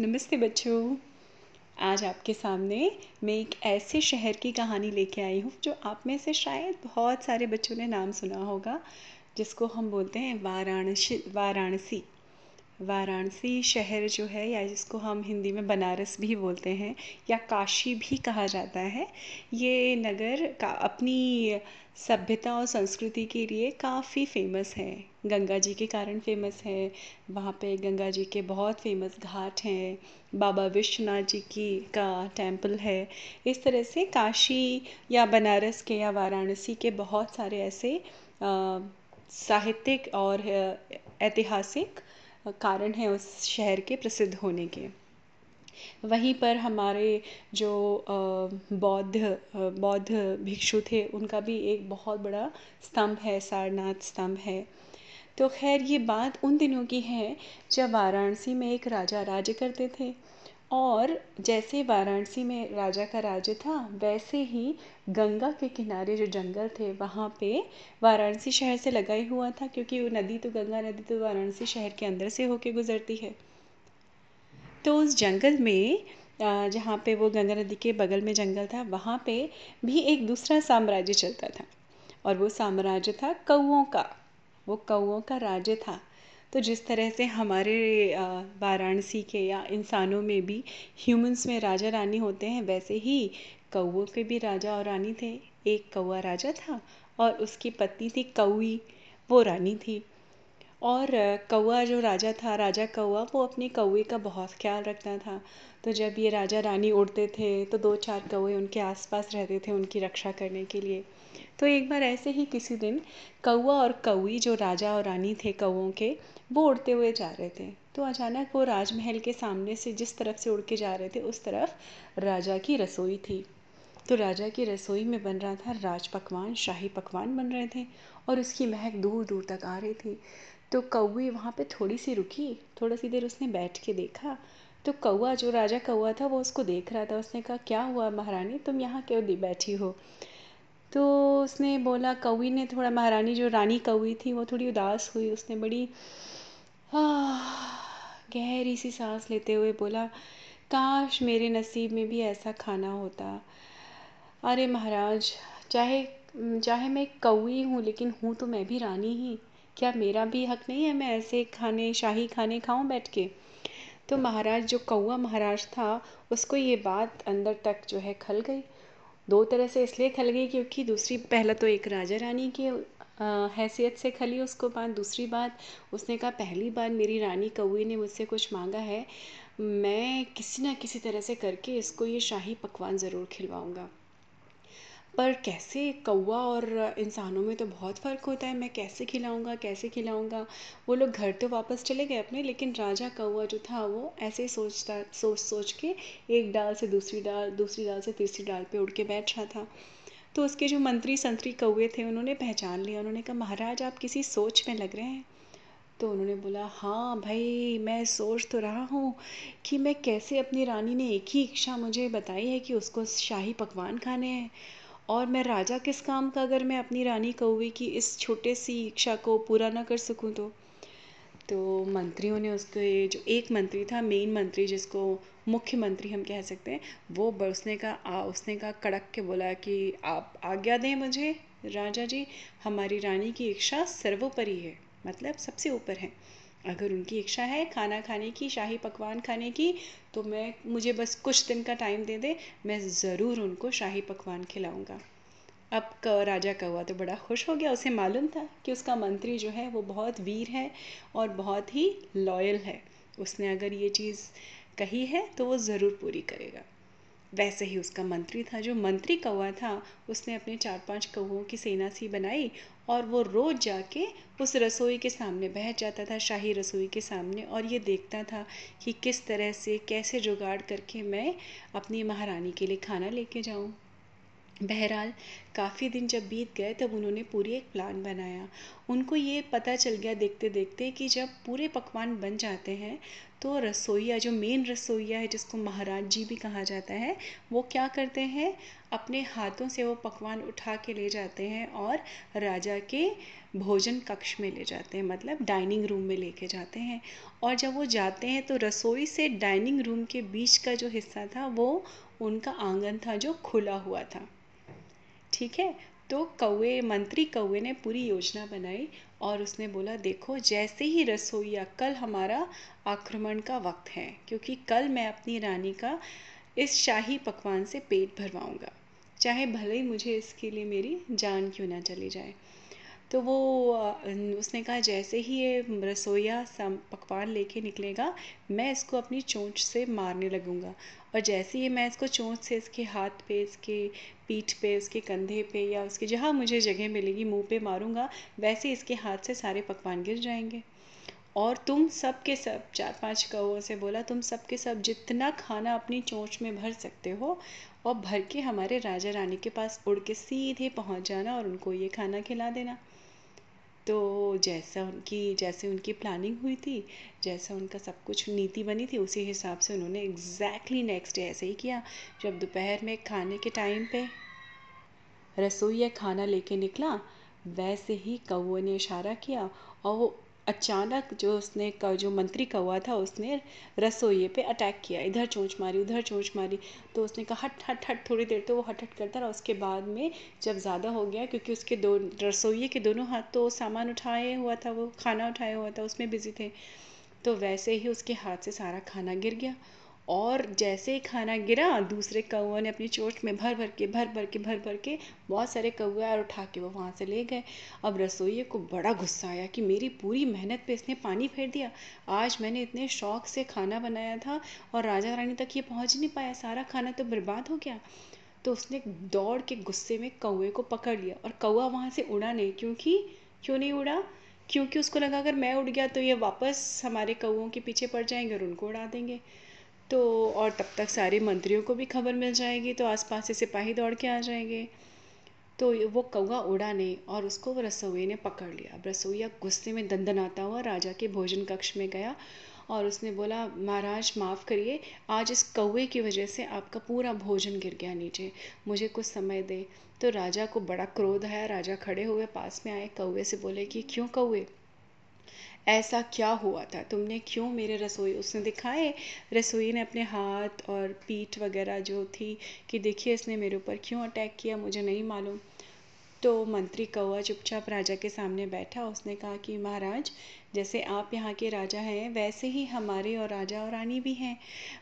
नमस्ते बच्चों। आज आपके सामने मैं एक ऐसे शहर की कहानी लेके आई हूँ, जो आप में से शायद बहुत सारे बच्चों ने नाम सुना होगा, जिसको हम बोलते हैं वाराणसी वाराणसी। वाराणसी शहर जो है, या जिसको हम हिंदी में बनारस भी बोलते हैं, या काशी भी कहा जाता है, ये नगर का अपनी सभ्यता और संस्कृति के लिए काफ़ी फ़ेमस है। गंगा जी के कारण फ़ेमस है। वहाँ पे गंगा जी के बहुत फ़ेमस घाट हैं। बाबा विश्वनाथ जी की का टेंपल है। इस तरह से काशी या बनारस के या वाराणसी के बहुत सारे ऐसे साहित्यिक और ऐतिहासिक कारण हैं उस शहर के प्रसिद्ध होने के। वहीं पर हमारे जो बौद्ध बौद्ध भिक्षु थे, उनका भी एक बहुत बड़ा स्तंभ है, सारनाथ स्तंभ है। तो खैर ये बात उन दिनों की है जब वाराणसी में एक राजा राज्य करते थे। और जैसे वाराणसी में राजा का राज्य था, वैसे ही गंगा के किनारे जो जंगल थे, वहाँ पे वाराणसी शहर से लगा ही हुआ था, क्योंकि वो नदी तो गंगा नदी तो वाराणसी शहर के अंदर से होके गुजरती है। तो उस जंगल में जहाँ पे वो गंगा नदी के बगल में जंगल था, वहाँ पे भी एक दूसरा साम्राज्य चलता था। और वो साम्राज्य था कौओं का, वो कौओं का राज्य था। तो जिस तरह से हमारे वाराणसी के या इंसानों में भी ह्यूमंस में राजा रानी होते हैं, वैसे ही कौओं के भी राजा और रानी थे। एक कौआ राजा था और उसकी पत्नी थी कौई, वो रानी थी। और कौआ जो राजा था, राजा कौआ, वो अपने कौए का बहुत ख्याल रखता था। तो जब ये राजा रानी उड़ते थे तो दो चार कौए उनके आसपास रहते थे उनकी रक्षा करने के लिए। तो एक बार ऐसे ही किसी दिन कौआ और कौई जो राजा और रानी थे कौओं के, वो उड़ते हुए जा रहे थे। तो अचानक वो राजमहल के सामने से जिस तरफ़ से उड़ के जा रहे थे, उस तरफ़ राजा की रसोई थी। तो राजा की रसोई में बन रहा था राज पकवान, शाही पकवान बन रहे थे और उसकी महक दूर दूर तक आ रही थी। तो कौए वहाँ पे थोड़ी सी रुकी, थोड़ा सी देर उसने बैठ के देखा। तो कौआ जो राजा कौआ था, वो उसको देख रहा था। उसने कहा, क्या हुआ महारानी? तुम यहाँ क्यों बैठी हो? तो उसने बोला, कौवी ने थोड़ा महारानी, जो रानी कौवी थी, वो थोड़ी उदास हुई। उसने बड़ी गहरी सी सांस लेते हुए बोला, काश मेरे नसीब में भी ऐसा खाना होता। अरे महाराज, चाहे चाहे मैं कौवी हूँ, लेकिन हूँ तो मैं भी रानी ही। क्या मेरा भी हक नहीं है मैं ऐसे खाने, शाही खाने खाऊं बैठ के? तो महाराज, जो कौआ महाराज था, उसको ये बात अंदर तक जो है खल गई। दो तरह से इसलिए खल गई क्योंकि दूसरी, पहला तो एक राजा रानी की हैसियत से खली उसको बात, दूसरी बात, उसने कहा, पहली बार मेरी रानी कौए ने मुझसे कुछ मांगा है, मैं किसी ना किसी तरह से करके इसको ये शाही पकवान ज़रूर खिलवाऊँगा। पर कैसे कौवा और इंसानों में तो बहुत फ़र्क होता है, मैं कैसे खिलाऊँगा कैसे खिलाऊँगा? वो लोग घर तो वापस चले गए अपने, लेकिन राजा कौवा जो था, वो ऐसे ही सोचता, सोच सोच के एक डाल से दूसरी डाल दूसरी डाल से तीसरी डाल पे उड़ के बैठ रहा था। तो उसके जो मंत्री संतरी कौए थे, उन्होंने पहचान लिया, उन्होंने कहा, महाराज, आप किसी सोच में लग रहे हैं? तो उन्होंने बोला हाँ भाई, मैं सोच तो रहा हूँ कि मैं कैसे अपनी रानी ने एक ही इच्छा मुझे बताई है कि उसको शाही पकवान खाने हैं। और मैं राजा किस काम का अगर मैं अपनी रानी कौवे की इस छोटे सी इच्छा को पूरा ना कर सकूँ तो? तो मंत्रियों ने उसके जो एक मंत्री था मेन मंत्री जिसको मुख्यमंत्री हम कह सकते हैं, वो उसने कहा उसने का कड़क के बोला कि आप आज्ञा दें मुझे, राजा जी, हमारी रानी की इच्छा सर्वोपरि है मतलब सबसे ऊपर है। अगर उनकी इच्छा है खाना खाने की, शाही पकवान खाने की तो मैं, मुझे बस कुछ दिन का टाइम दे दे, मैं ज़रूर उनको शाही पकवान खिलाऊँगा। अब क, राजा कौआ तो बड़ा खुश हो गया, उसे मालूम था कि उसका मंत्री जो है वो बहुत वीर है और बहुत ही लॉयल है। उसने अगर ये चीज़ कही है तो वो ज़रूर पूरी करेगा। वैसे ही उसका मंत्री था, जो मंत्री कौआ था, उसने अपने चार पाँच कौओं की सेना सी बनाई और वो रोज़ जाके उस रसोई के सामने बैठ जाता था, शाही रसोई के सामने और ये देखता था कि किस तरह से, कैसे जुगाड़ करके मैं अपनी महारानी के लिए खाना लेके जाऊँ। बहरहाल, काफ़ी दिन जब बीत गए तब उन्होंने पूरी एक प्लान बनाया। उनको ये पता चल गया देखते देखते कि जब पूरे पकवान बन जाते हैं तो रसोईया, जो मेन रसोईया है, जिसको महाराज जी भी कहा जाता है, वो क्या करते हैं? अपने हाथों से वो पकवान उठा के ले जाते हैं और राजा के भोजन कक्ष में ले जाते हैं मतलब डाइनिंग रूम में लेके जाते हैं। और जब वो जाते हैं तो रसोई से डाइनिंग रूम के बीच का जो हिस्सा था, वो उनका आँगन था, जो खुला हुआ था। ठीक है? तो कौए मंत्री कौए ने पूरी योजना बनाई और उसने बोला, देखो, जैसे ही रसोईया कल हमारा आक्रमण का वक्त है, क्योंकि कल मैं अपनी रानी का इस शाही पकवान से पेट भरवाऊँगा। चाहे भले ही मुझे इसके लिए मेरी जान क्यों ना चली जाए। तो वो उसने कहा, जैसे ही ये रसोईया पकवान लेके निकलेगा, मैं इसको अपनी चोंच से मारने लगूँगा। और जैसे ही मैं इसको चोंच से इसके हाथ पे, इसके पीठ पे उसके कंधे पे या उसके जहाँ मुझे जगह मिलेगी, मुँह पे मारूँगा, वैसे इसके हाथ से सारे पकवान गिर जाएँगे। और तुम सब के सब, चार पाँच कौओं से बोला, तुम सब के सब जितना खाना अपनी चोंच में भर सकते हो, और भर के हमारे राजा रानी के पास उड़ के सीधे पहुँच जाना और उनको ये खाना खिला देना। तो जैसा उनकी, जैसे उनकी प्लानिंग हुई थी, जैसा उनका सब कुछ नीति बनी थी, उसी हिसाब से उन्होंने एग्जैक्टली नेक्स्ट डे ऐसे ही किया। जब दोपहर में खाने के टाइम पे रसोईया खाना लेके निकला, वैसे ही कौए ने इशारा किया और वो अचानक जो उसने का, जो मंत्री का हुआ था, उसने रसोई पे अटैक किया। इधर चोंच मारी, उधर चोंच मारी। तो उसने कहा, हट हट हट, थोड़ी देर तो वो हट हट करता रहा। उसके बाद में जब ज़्यादा हो गया, क्योंकि उसके दो रसोई के दोनों हाथ तो सामान उठाए हुआ था वो, खाना उठाया हुआ था, उसमें बिज़ी थे। तो वैसे ही उसके हाथ से सारा खाना गिर गया। और जैसे ही खाना गिरा, दूसरे कौओं ने अपनी चोट में भर भर के, भर भर के, भर भर के बहुत सारे कौए और उठा के वो वहाँ से ले गए। अब रसोइये को बड़ा गुस्सा आया कि मेरी पूरी मेहनत पे इसने पानी फेर दिया। आज मैंने इतने शौक से खाना बनाया था और राजा रानी तक ये पहुँच नहीं पाया। सारा खाना तो बर्बाद हो गया। तो उसने दौड़ के गुस्से में कौए को पकड़ लिया और कौआ वहाँ से उड़ा नहीं। क्योंकि, क्यों नहीं उड़ा? क्योंकि उसको लगा, अगर मैं उड़ गया तो ये वापस हमारे कौओं के पीछे पड़ जाएँगे और उनको उड़ा देंगे। तो और तब तक सारे मंत्रियों को भी खबर मिल जाएगी तो आसपास से सिपाही दौड़ के आ जाएँगे। तो वो कौवा उड़ा नहीं और उसको वो रसोई ने पकड़ लिया। अब रसोईया गुस्से में दंदनाता हुआ राजा के भोजन कक्ष में गया और उसने बोला, महाराज, माफ़ करिए, आज इस कौवे की वजह से आपका पूरा भोजन गिर गया नीचे। मुझे कुछ समय दे। तो राजा को बड़ा क्रोध आया। राजा खड़े हुए पास में आए। कौवे से बोले कि, क्यों कौवे? ऐसा क्या हुआ था? तुमने क्यों मेरे रसोई, उसने दिखाए? रसोई ने अपने हाथ और पीठ वगैरह जो थी कि देखिए इसने मेरे ऊपर क्यों अटैक किया, मुझे नहीं मालूम। तो मंत्री कौआ चुपचाप राजा के सामने बैठा। उसने कहा कि, महाराज, जैसे आप यहाँ के राजा हैं, वैसे ही हमारे और राजा और रानी भी हैं।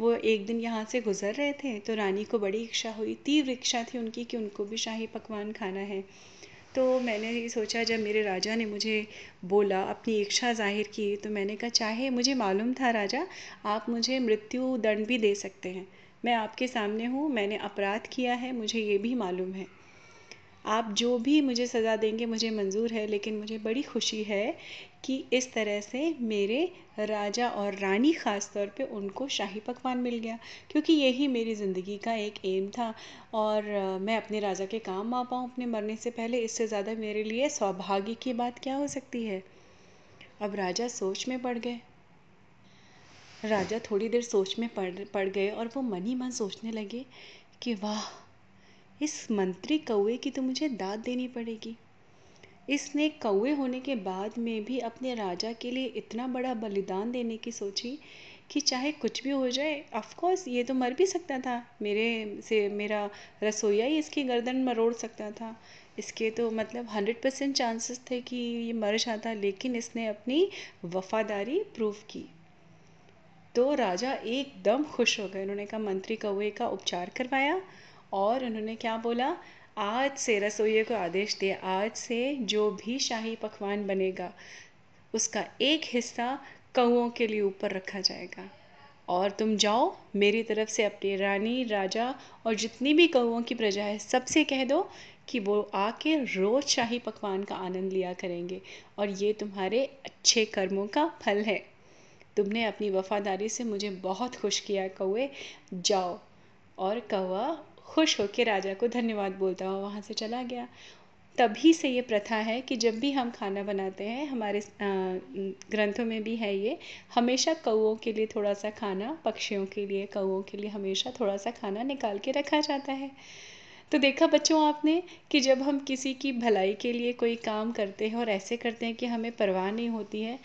वो एक दिन यहाँ से गुजर रहे थे तो रानी को बड़ी इच्छा हुई, तीव्र इच्छा थी उनकी कि उनको भी शाही पकवान खाना है। तो मैंने ये सोचा, जब मेरे राजा ने मुझे बोला, अपनी इच्छा ज़ाहिर की तो मैंने कहा, चाहे, मुझे मालूम था राजा, आप मुझे मृत्यु दंड भी दे सकते हैं। मैं आपके सामने हूँ, मैंने अपराध किया है, मुझे ये भी मालूम है। आप जो भी मुझे सज़ा देंगे, मुझे मंज़ूर है, लेकिन मुझे बड़ी खुशी है कि इस तरह से मेरे राजा और रानी ख़ास तौर पे उनको शाही पकवान मिल गया, क्योंकि यही मेरी ज़िंदगी का एक एम था और मैं अपने राजा के काम आ पाऊँ अपने मरने से पहले। इससे ज़्यादा मेरे लिए सौभाग्य की बात क्या हो सकती है? अब राजा सोच में पड़ गए। राजा थोड़ी देर सोच में पड़ पड़ गए और वो मन ही मन सोचने लगे कि वाह, इस मंत्री कौए की तो मुझे दाद देनी पड़ेगी। इसने कौए होने के बाद में भी अपने राजा के लिए इतना बड़ा बलिदान देने की सोची कि चाहे कुछ भी हो जाए ऑफकोर्स ये तो मर भी सकता था। मेरे से मेरा रसोईया ही इसकी गर्दन मरोड़ सकता था। इसके तो मतलब हंड्रेड परसेंट चांसेस थे कि ये मर जाता, लेकिन इसने अपनी वफादारी प्रूव की। तो राजा एकदम खुश हो गए। उन्होंने कहा, मंत्री कौए का उपचार करवाया और उन्होंने क्या बोला? आज से रसोइये को आदेश दिया आज से जो भी शाही पकवान बनेगा, उसका एक हिस्सा कौओं के लिए ऊपर रखा जाएगा। और तुम जाओ, मेरी तरफ़ से अपनी रानी, राजा और जितनी भी कौओं की प्रजा है, सबसे कह दो कि वो आके रोज़ शाही पकवान का आनंद लिया करेंगे और ये तुम्हारे अच्छे कर्मों का फल है। तुमने अपनी वफादारी से मुझे बहुत खुश किया, कौए। जाओ और कौआ खुश होकर राजा को धन्यवाद बोलता हुआ वहाँ से चला गया। तभी से ये प्रथा है कि जब भी हम खाना बनाते हैं, हमारे ग्रंथों में भी है ये, हमेशा कौओं के लिए थोड़ा सा खाना, पक्षियों के लिए, कौओं के लिए हमेशा थोड़ा सा खाना निकाल के रखा जाता है। तो देखा बच्चों आपने कि जब हम किसी की भलाई के लिए कोई काम करते हैं और ऐसे करते हैं कि हमें परवाह नहीं होती है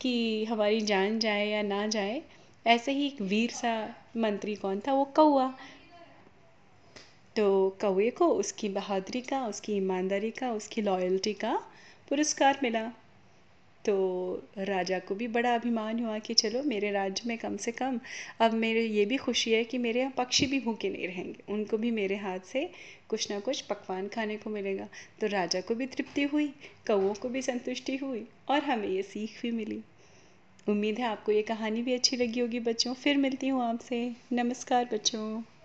कि हमारी जान जाए या ना जाए, ऐसे ही एक वीर सा मंत्री कौन था? वो कौआ तो कौए को, उसकी बहादुरी का, उसकी ईमानदारी का, उसकी लॉयल्टी का पुरस्कार मिला। तो राजा को भी बड़ा अभिमान हुआ कि चलो, मेरे राज्य में कम से कम, अब मेरे, ये भी खुशी है कि मेरे यहाँ पक्षी भी भूखे नहीं रहेंगे। उनको भी मेरे हाथ से कुछ ना कुछ पकवान खाने को मिलेगा। तो राजा को भी तृप्ति हुई कौओं को भी संतुष्टि हुई और हमें ये सीख भी मिली। उम्मीद है आपको ये कहानी भी अच्छी लगी होगी बच्चों। फिर मिलती हूँ आपसे। नमस्कार बच्चों।